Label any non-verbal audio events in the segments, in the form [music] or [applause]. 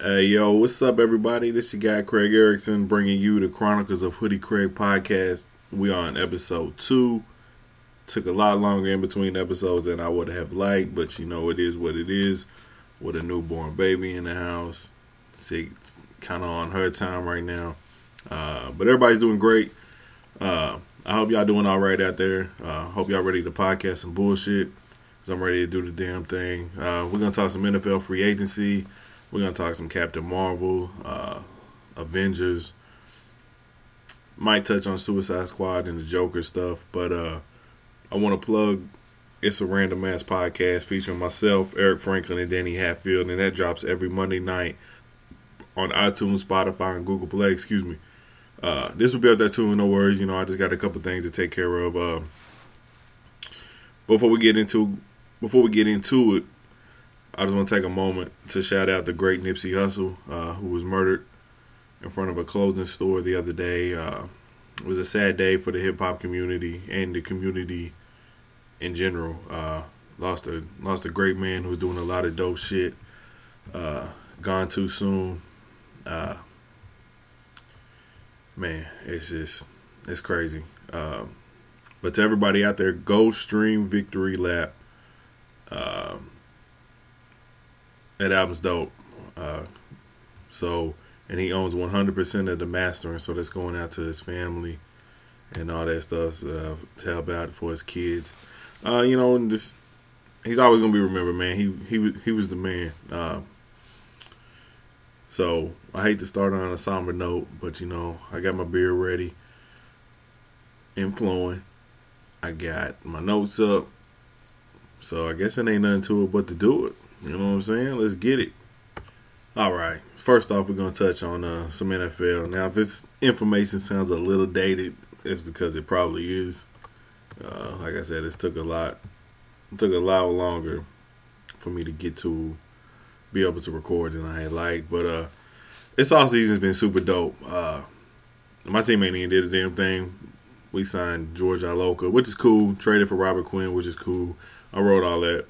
Hey, yo, what's up, everybody? This your guy, Craig Erickson, bringing you the Chronicles of Hoodie Craig podcast. We are on episode two. Took a lot longer in between episodes than I would have liked, but you know, it is what it is. With a newborn baby in the house. See, kind of on her time right now. Uh, but everybody's doing great. Uh, I hope y'all doing all right out there. Uh, hope y'all ready to podcast some bullshit. Cause I'm ready to do the damn thing. Uh, we're gonna talk some NFL free agency. We're gonna talk some Captain Marvel, uh, Avengers. Might touch on Suicide Squad and the Joker stuff, but uh, I want to plug. It's a random ass podcast featuring myself, Eric Franklin, and Danny Hatfield, and that drops every Monday night on iTunes, Spotify, and Google Play. Excuse me. Uh, this will be up there too. No worries. You know, I just got a couple things to take care of. Uh, before we get into before we get into it, I just want to take a moment to shout out the great Nipsey Hussle, uh, who was murdered in front of a clothing store the other day. Uh, it was a sad day for the hip hop community and the community in general. Uh, lost a lost a great man who was doing a lot of dope shit. Uh, gone too soon. Uh, man, it's just it's crazy. Um, but to everybody out there, go stream Victory Lap. Um, that album's dope. Uh, so, and he owns 100% of the mastering, so that's going out to his family and all that stuff uh, to help out for his kids. Uh, you know, just, he's always gonna be remembered, man. He he he was the man. Uh, so I hate to start on a somber note, but you know, I got my beer ready and flowing. I got my notes up. So I guess it ain't nothing to it but to do it. You know what I'm saying? Let's get it. All right. First off, we're gonna touch on uh, some NFL. Now, if this information sounds a little dated, it's because it probably is. Uh, like I said, it took a lot. Took a lot longer for me to get to be able to record than I had liked. But uh, this off season's been super dope. Uh, my team ain't even did a damn thing. We signed George Iloka, which is cool. Traded for Robert Quinn, which is cool. I wrote all that.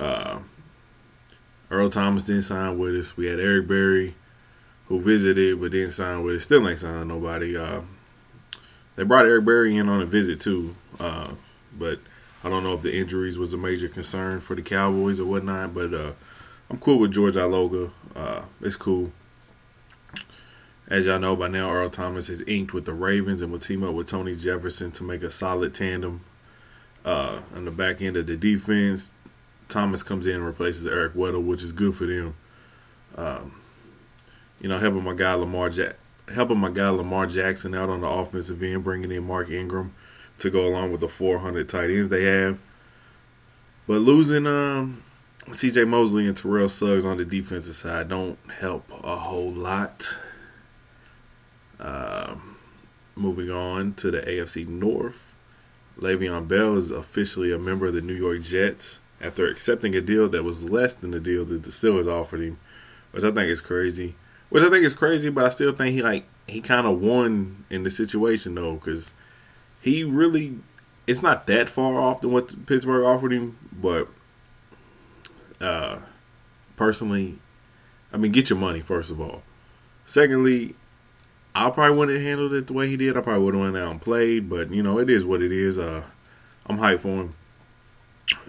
Uh, Earl Thomas didn't sign with us. We had Eric Berry, who visited but didn't sign with us. Still ain't signed nobody. Uh, they brought Eric Berry in on a visit too, uh, but I don't know if the injuries was a major concern for the Cowboys or whatnot. But uh, I'm cool with George Iloka. Uh, it's cool. As y'all know by now, Earl Thomas is inked with the Ravens and will team up with Tony Jefferson to make a solid tandem uh, on the back end of the defense. Thomas comes in and replaces Eric Weddle, which is good for them. Um, you know, helping my guy Lamar helping my guy Lamar Jackson out on the offensive end, bringing in Mark Ingram to go along with the 400 tight ends they have. But losing um, C.J. Mosley and Terrell Suggs on the defensive side don't help a whole lot. Uh, moving on to the AFC North, Le'Veon Bell is officially a member of the New York Jets after accepting a deal that was less than the deal that the Steelers offered him, which I think is crazy. Which I think is crazy, but I still think he like he kind of won in the situation though, because he really it's not that far off than what Pittsburgh offered him, but uh, personally, I mean, get your money first of all. Secondly, I probably wouldn't have handled it the way he did. I probably would have went out and played, but you know, it is what it is. Uh, I'm hyped for him.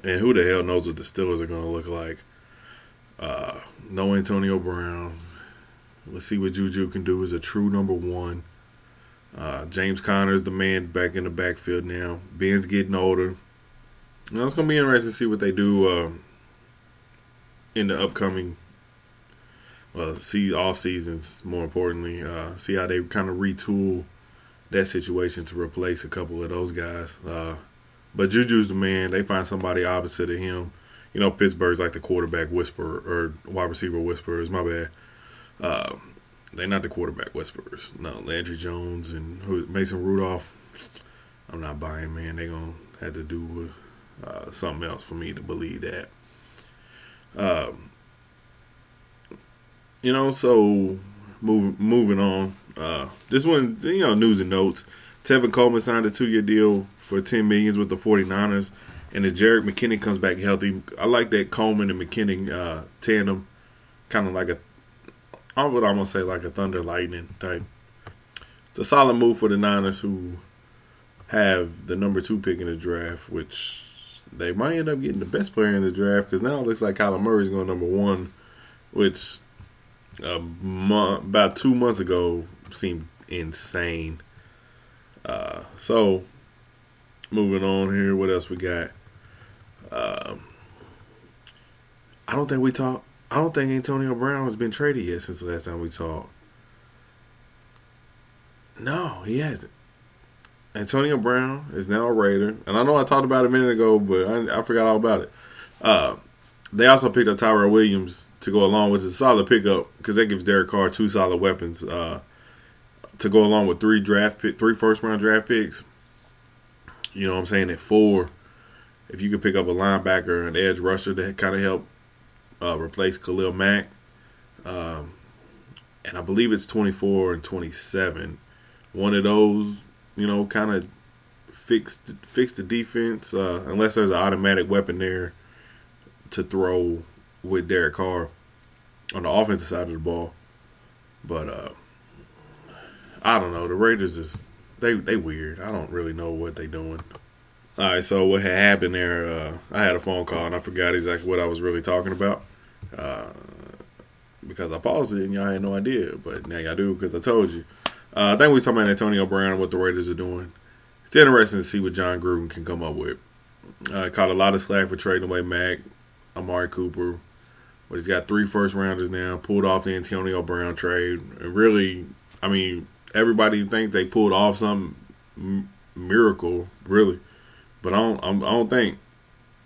And who the hell knows what the Steelers are going to look like? Uh, no Antonio Brown. Let's see what Juju can do as a true number one. Uh, James Conner's the man back in the backfield now. Ben's getting older. Now it's going to be interesting to see what they do uh, in the upcoming well, see off seasons. More importantly, uh, see how they kind of retool that situation to replace a couple of those guys. But Juju's the man. They find somebody opposite of him. You know, Pittsburgh's like the quarterback whisperer or wide receiver whisperers. My bad. Uh, they're not the quarterback whisperers. No, Landry Jones and who, Mason Rudolph. I'm not buying, man. They're gonna have to do with uh, something else for me to believe that. Um, you know, so move, moving on. Uh, this one, you know, news and notes. Tevin Coleman signed a two-year deal for 10 millions with the 49ers, and if Jerick McKinnon comes back healthy, I like that Coleman and McKinnon uh, tandem kind of like a, I would almost say like a thunder lightning type. It's a solid move for the Niners who have the number two pick in the draft, which they might end up getting the best player in the draft because now it looks like Kyler Murray's going number one, which a month, about two months ago seemed insane. Uh, so, moving on here, what else we got? Uh, I don't think we talked. I don't think Antonio Brown has been traded yet since the last time we talked. No, he hasn't. Antonio Brown is now a Raider, and I know I talked about it a minute ago, but I, I forgot all about it. Uh, they also picked up Tyrell Williams to go along with a solid pickup because that gives Derek Carr two solid weapons uh, to go along with three draft pick, three first round draft picks. You know what I'm saying? At four, if you could pick up a linebacker, an edge rusher to kind of help uh, replace Khalil Mack, um, and I believe it's 24 and 27. One of those, you know, kind of fix fix the defense uh, unless there's an automatic weapon there to throw with Derek Carr on the offensive side of the ball. But uh, I don't know. The Raiders is they they weird. I don't really know what they doing. All right, so what had happened there? Uh, I had a phone call and I forgot exactly what I was really talking about uh, because I paused it and y'all had no idea. But now y'all do because I told you. Uh, I think we talking about Antonio Brown and what the Raiders are doing. It's interesting to see what Jon Gruden can come up with. Uh, caught a lot of slack for trading away Mack, Amari Cooper, but he's got three first rounders now. Pulled off the Antonio Brown trade, and really, I mean, everybody think they pulled off some miracle, really, but I don't. I do not think.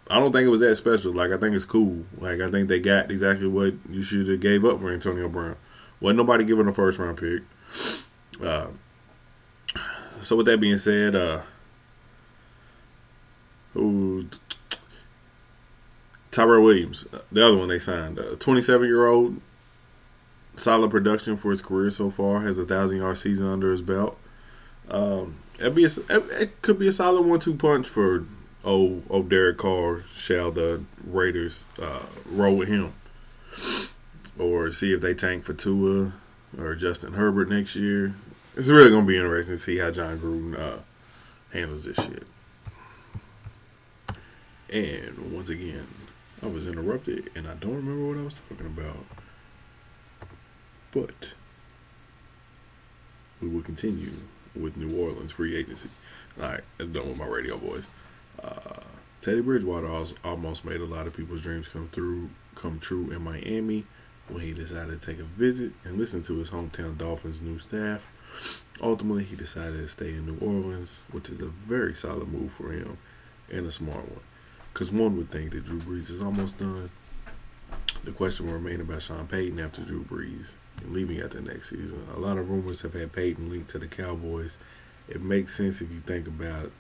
I don't think it was that special. Like I think it's cool. Like I think they got exactly what you should have gave up for Antonio Brown. Wasn't nobody giving a first round pick. Uh, so with that being said, uh, Tyrell Williams, the other one they signed, a 27 year old, solid production for his career so far, has a thousand yard season under his belt. Um, it'd be a, it could be a solid one two punch for old, old Derek Carr. Shall the Raiders uh, roll with him, or see if they tank for Tua or Justin Herbert next year? It's really gonna be interesting to see how Jon Gruden uh, handles this shit. And once again, I was interrupted and I don't remember what I was talking about. But we will continue with New Orleans free agency. All right, I'm done with my radio voice. Uh, Teddy Bridgewater almost made a lot of people's dreams come through, come true in Miami when he decided to take a visit and listen to his hometown Dolphins' new staff. Ultimately, he decided to stay in New Orleans, which is a very solid move for him and a smart one. Because one would think that Drew Brees is almost done. The question will remain about Sean Payton after Drew Brees leaving at the next season. A lot of rumors have had Payton linked to the Cowboys. It makes sense if you think about it.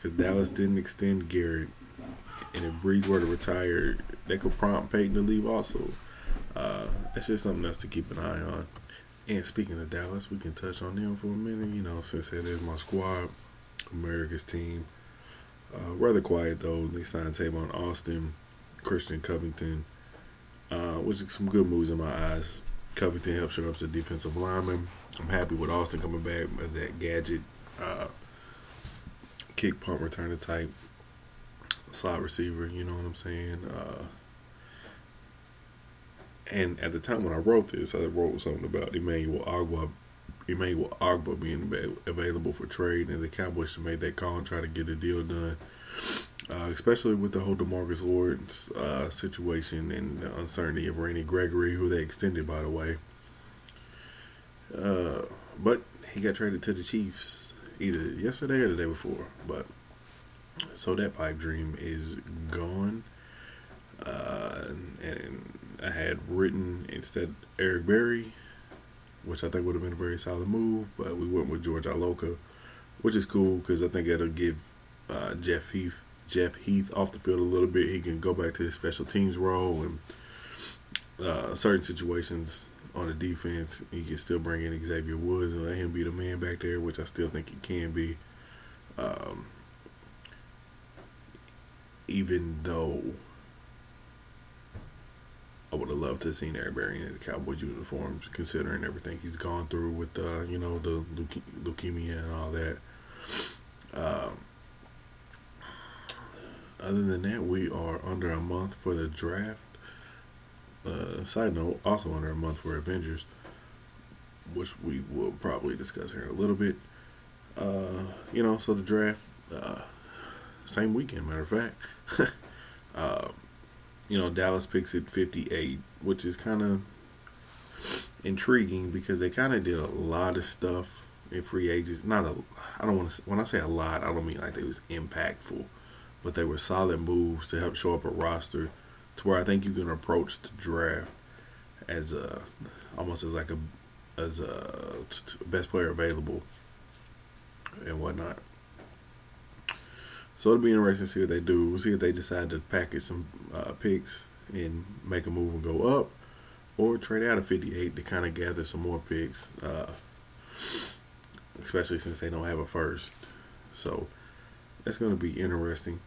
Because Dallas didn't extend Garrett. And if Brees were to retire, that could prompt Payton to leave also. Uh, that's just something else to keep an eye on. And speaking of Dallas, we can touch on them for a minute. You know, since it is my squad, America's team. Uh, rather quiet though. They signed Tavon Austin, Christian Covington, uh, which is some good moves in my eyes. Covington helps shore up the defensive lineman. I'm happy with Austin coming back as that gadget, uh, kick punt returner type slot receiver. You know what I'm saying? Uh, and at the time when I wrote this, I wrote something about Emmanuel Ogbah Emmanuel Ogbah being available for trade, and the Cowboys make that call and try to get a deal done. Uh, especially with the whole Demarcus Lawrence uh, situation and the uncertainty of Randy Gregory, who they extended, by the way. Uh, but he got traded to the Chiefs either yesterday or the day before. But so that pipe dream is gone. Uh, and I had written instead Eric Berry which I think would have been a very solid move. But we went with George Iloka, which is cool because I think it'll give uh, Jeff Heath Jeff Heath off the field a little bit. He can go back to his special teams role and uh, certain situations on the defense. He can still bring in Xavier Woods and let him be the man back there, which I still think he can be. Um, even though I would have loved to have seen Eric Berry in the Cowboys uniforms, considering everything he's gone through with, uh, you know, the leuke- leukemia and all that. Um, other than that, we are under a month for the draft. Uh, side note, also under a month for Avengers, which we will probably discuss here in a little bit. Uh, you know, so the draft, uh, same weekend, matter of fact. [laughs] uh, you know, Dallas picks at 58, which is kind of intriguing because they kind of did a lot of stuff in free agents. Not a, I don't want to. When I say a lot, I don't mean like they was impactful, but they were solid moves to help show up a roster to where I think you can approach the draft as a almost as like a as a best player available and whatnot. So it'll be interesting to see what they do. We'll see if they decide to package some uh, picks and make a move and go up, or trade out of 58 to kind of gather some more picks, uh, especially since they don't have a first. So that's going to be interesting.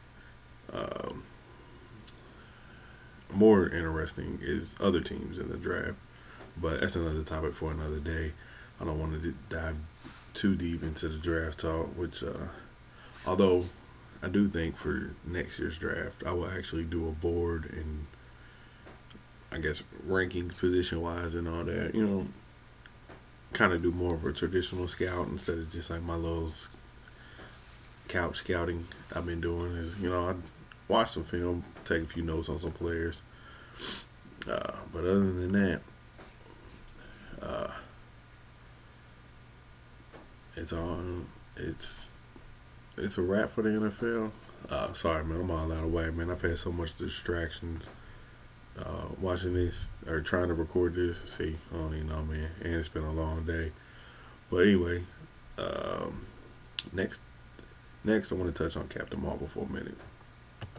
Um, more interesting is other teams in the draft, but that's another topic for another day. I don't want to dive too deep into the draft talk, which, uh, although I do think for next year's draft, I will actually do a board and I guess rankings position wise and all that. You know, kind of do more of a traditional scout instead of just like my little couch scouting I've been doing. Is you know I watch some film, take a few notes on some players. Uh, but other than that, uh, it's on. It's it's a wrap for the NFL. Uh, sorry, man, I'm all out of whack, man. I've had so much distractions uh, watching this or trying to record this. See, I don't even know, man. And it's been a long day. But anyway, um, next, next I want to touch on Captain Marvel for a minute.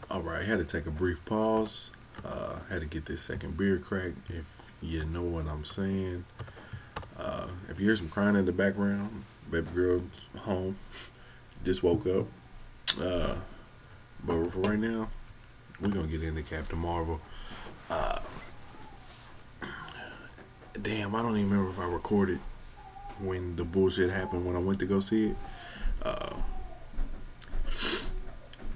All right, I had to take a brief pause. Uh, had to get this second beer crack. If you know what I'm saying. Uh, if you hear some crying in the background, baby girl's home [laughs] just woke up. Uh, but for right now, we're gonna get into Captain Marvel. Uh, damn, I don't even remember if I recorded when the bullshit happened when I went to go see it. Uh,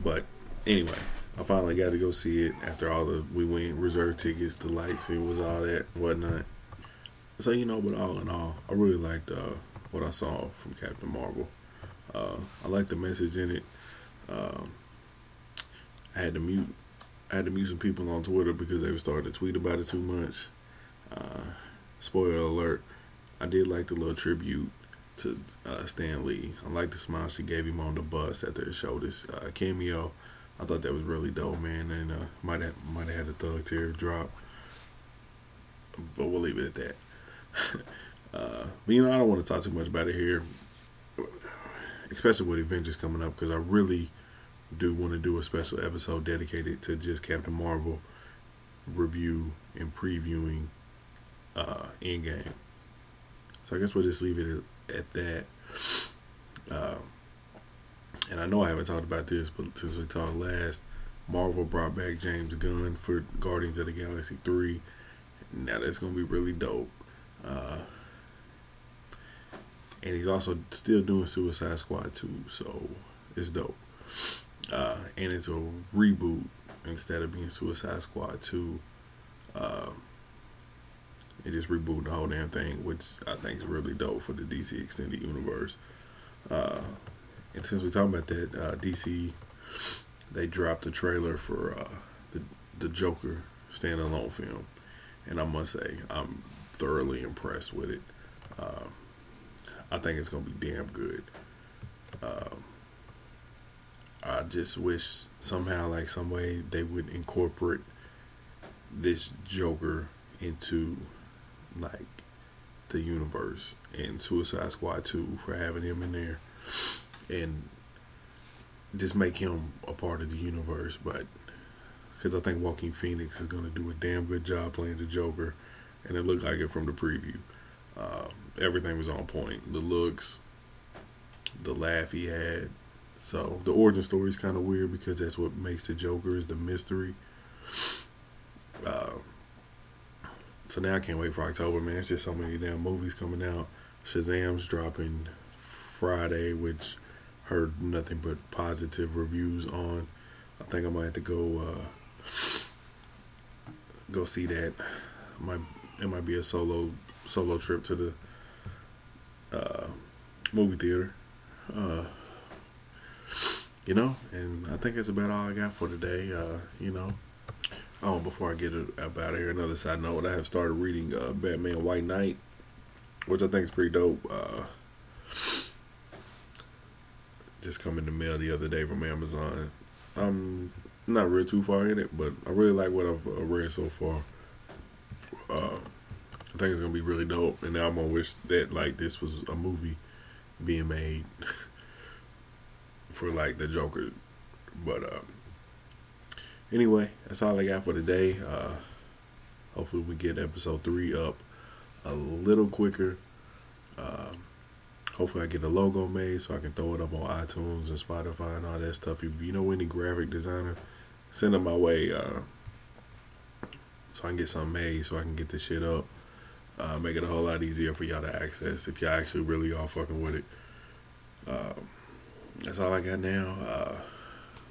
but anyway, I finally got to go see it after all the we went reserve tickets, the lights, it was all that whatnot. So you know, but all in all, I really liked uh, what I saw from Captain Marvel. Uh, I like the message in it. Um, I had to mute. I had to mute some people on Twitter because they were starting to tweet about it too much. Uh, spoiler alert: I did like the little tribute to uh, Stan Lee. I like the smile she gave him on the bus after they showed this uh, cameo. I thought that was really dope, man, and uh, might have might have had a thug tear drop, but we'll leave it at that. [laughs] uh, but you know, I don't want to talk too much about it here especially with Avengers coming up, because I really do want to do a special episode dedicated to just Captain Marvel review and previewing uh, Endgame. So I guess we'll just leave it at, that. Uh, and I know I haven't talked about this, but since we talked last, Marvel brought back James Gunn for Guardians of the Galaxy 3. Now that's going to be really dope. Uh, and he's also still doing Suicide Squad 2, so it's dope. Uh, and it's a reboot instead of being Suicide Squad 2. Uh, it just rebooted the whole damn thing, which I think is really dope for the DC Extended Universe. Uh, and since we're talking about that, uh, DC, they dropped the trailer for uh, the, the Joker standalone film. And I must say, I'm thoroughly impressed with it. Uh, I think it's gonna be damn good. Um, I just wish somehow, like some way, they would incorporate this Joker into like the universe and Suicide Squad 2 for having him in there and just make him a part of the universe. But because I think Joaquin Phoenix is going to do a damn good job playing the Joker, and it looked like it from the preview. Uh, everything was on point. The looks, the laugh he had. So the origin story is kind of weird because that's what makes the Joker is the mystery. Uh, so now I can't wait for October, man. It's just so many damn movies coming out. Shazam's dropping Friday, which heard nothing but positive reviews on. I think I might have to go uh, go see that. Might it might be a solo solo trip to the uh, movie theater. Uh, you know, and I think that's about all I got for today. Uh, you know, oh, before I get it up out of here, another side note: I have started reading uh, Batman White Knight, which I think is pretty dope. Just come in the mail the other day from Amazon. I'm not real too far in it, but I really like what I've uh, read so far. Uh, I think it's gonna be really dope, and now I'm gonna wish that like this was a movie being made [laughs] for like the Joker. But uh, anyway, that's all I got for today. Uh, hopefully, we get episode three up a little quicker. Uh, hopefully, I get a logo made so I can throw it up on iTunes and Spotify and all that stuff. If you know any graphic designer, send them my way uh, so I can get something made so I can get this shit up. Uh, make it a whole lot easier for y'all to access if y'all actually really are fucking with it. Um, that's all I got now. Uh,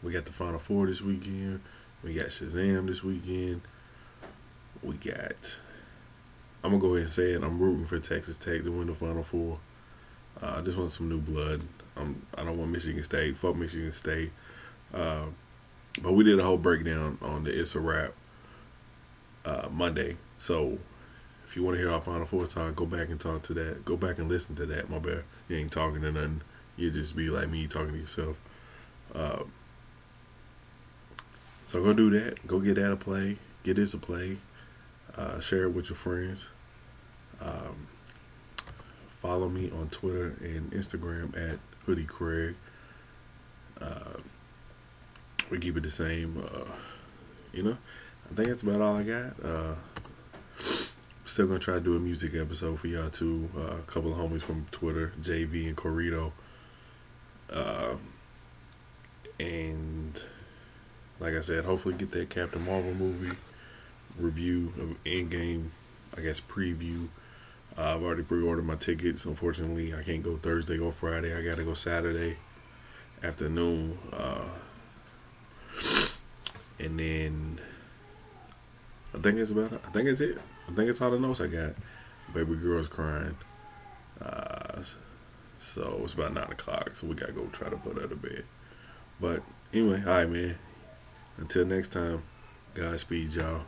we got the Final Four this weekend. We got Shazam this weekend. We got. I'm gonna go ahead and say it. I'm rooting for Texas Tech to win the Final Four. Uh, I just want some new blood. I'm, I don't want Michigan State. Fuck Michigan State. Uh, but we did a whole breakdown on the It's a Wrap uh, Monday. So if you want to hear our Final Four talk, go back and talk to that. Go back and listen to that. My bad. You ain't talking to nothing. You just be like me talking to yourself. Uh, so go do that. Go get that a play. Get this a play. Uh, share it with your friends. Um, follow me on Twitter and Instagram at Hoodie Craig. Uh, we keep it the same. Uh, you know, I think that's about all I got. Uh, Still gonna try to do a music episode for y'all too. Uh, a couple of homies from Twitter, JV and Corito. Uh, and like I said, hopefully get that Captain Marvel movie review of Endgame. I guess preview. Uh, I've already pre-ordered my tickets. Unfortunately, I can't go Thursday or Friday. I gotta go Saturday afternoon. Uh, and then I think it's about. I think it's it. I think it's all the notes I got. Baby girl's crying. Uh, so it's about nine o'clock. So we gotta go try to put her to bed. But anyway, right, man. Until next time, Godspeed, y'all.